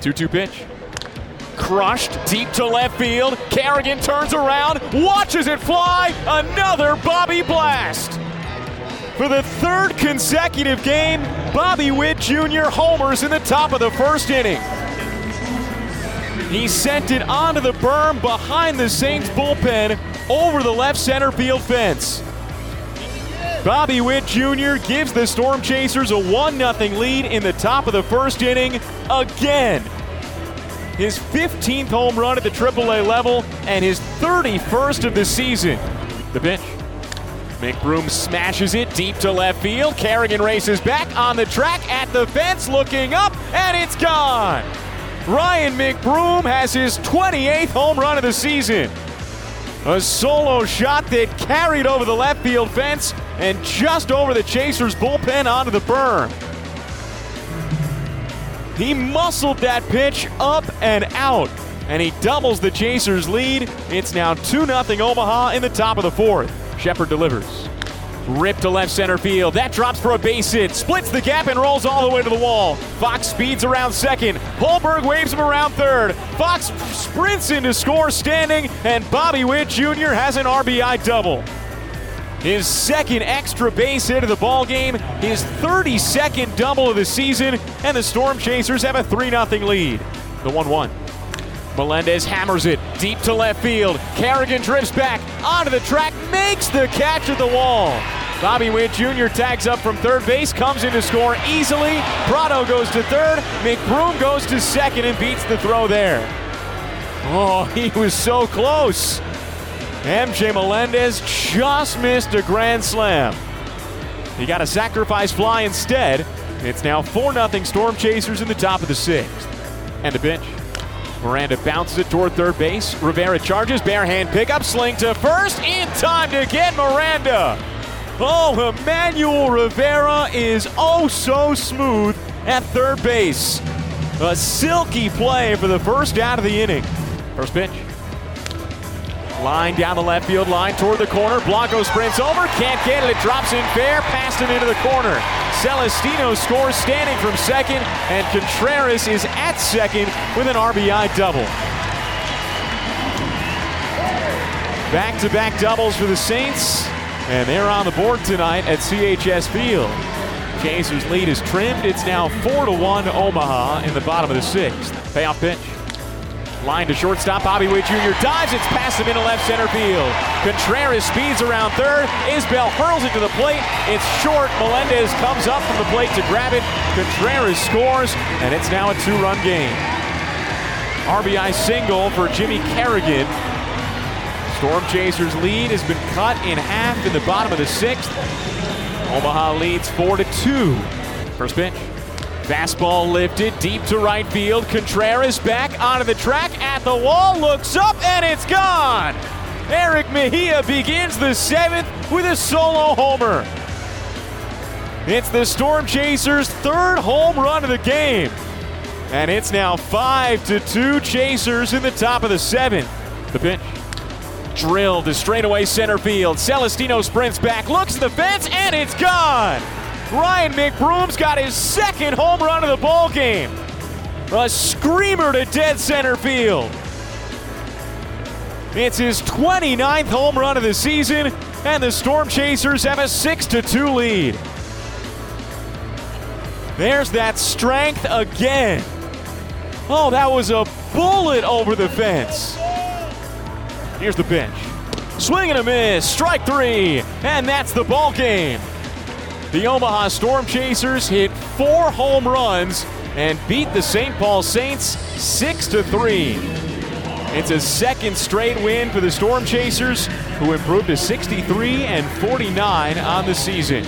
2 2 pitch. Crushed deep to left field. Kerrigan turns around, watches it fly. Another Bobby Blast. For the third consecutive game, Bobby Witt Jr. homers in the top of the first inning. He sent it onto the berm behind the Saints bullpen over the left center field fence. Bobby Witt Jr. gives the Storm Chasers a 1 0 lead in the top of the first inning again. His 15th home run at the AAA level and his 31st of the season. The pitch. McBroom smashes it deep to left field. Kerrigan races back on the track at the fence, looking up, and it's gone. Ryan McBroom has his 28th home run of the season. A solo shot that carried over the left field fence and just over the Chasers' bullpen onto the berm. He muscled that pitch up and out, and he doubles the Chasers' lead. It's now 2 0 Omaha in the top of the fourth. Shepard delivers. Rip to left center field. That drops for a base hit. Splits the gap and rolls all the way to the wall. Fox speeds around second. Holberg waves him around third. Fox sprints into score standing, and Bobby Witt Jr. has an RBI double. His second extra base hit of the ball game, his 32nd double of the season, and the Storm Chasers have a 3 0 lead. The 1 1. Melendez hammers it deep to left field. Kerrigan drifts back onto the track, makes the catch at the wall. Bobby Witt Jr. tags up from third base, comes in to score easily. Prado goes to third. McBroom goes to second and beats the throw there. Oh, he was so close. MJ Melendez just missed a grand slam. He got a sacrifice fly instead. It's now 4 0 Storm Chasers in the top of the sixth. And a bench. Miranda bounces it toward third base. Rivera charges, bare hand pickup, sling to first, in time to get Miranda. Oh, Emmanuel Rivera is oh so smooth at third base. A silky play for the first out of the inning. First pitch. Line down the left field line toward the corner. Blanco sprints over, can't get it. It drops in fair, passed it into the corner. Celestino scores standing from second, and Contreras is at second with an RBI double. Back to back doubles for the Saints, and they're on the board tonight at CHS Field. Chasers lead is trimmed. It's now 4 to 1 Omaha in the bottom of the sixth. Payoff pitch. Line to shortstop. Bobby Witt Jr. dives. It's past him into left center field. Contreras speeds around third. Isbell hurls it to the plate. It's short. Melendez comes up from the plate to grab it. Contreras scores, and it's now a two run game. RBI single for Jimmy Kerrigan. Storm Chasers lead has been cut in half in the bottom of the sixth. Omaha leads 4 to 2. First pitch. Fastball lifted deep to right field. Contreras back onto the track at the wall, looks up, and it's gone. Erick Mejia begins the seventh with a solo homer. It's the Storm Chasers' third home run of the game. And it's now 5 to 2 Chasers in the top of the seventh. The pitch. Drilled to straightaway center field. Celestino sprints back, looks at the fence, and it's gone. Ryan McBroom's got his second home run of the ball game. A screamer to dead center field. It's his 29th home run of the season, and the Storm Chasers have a 6 2 lead. There's that strength again. Oh, that was a bullet over the fence. Here's the bench. Swing and a miss, strike three, and that's the ball game. The Omaha Storm Chasers hit four home runs and beat the St. Paul Saints 6 to 3. It's a second straight win for the Storm Chasers, who improved to 63 and 49 on the season.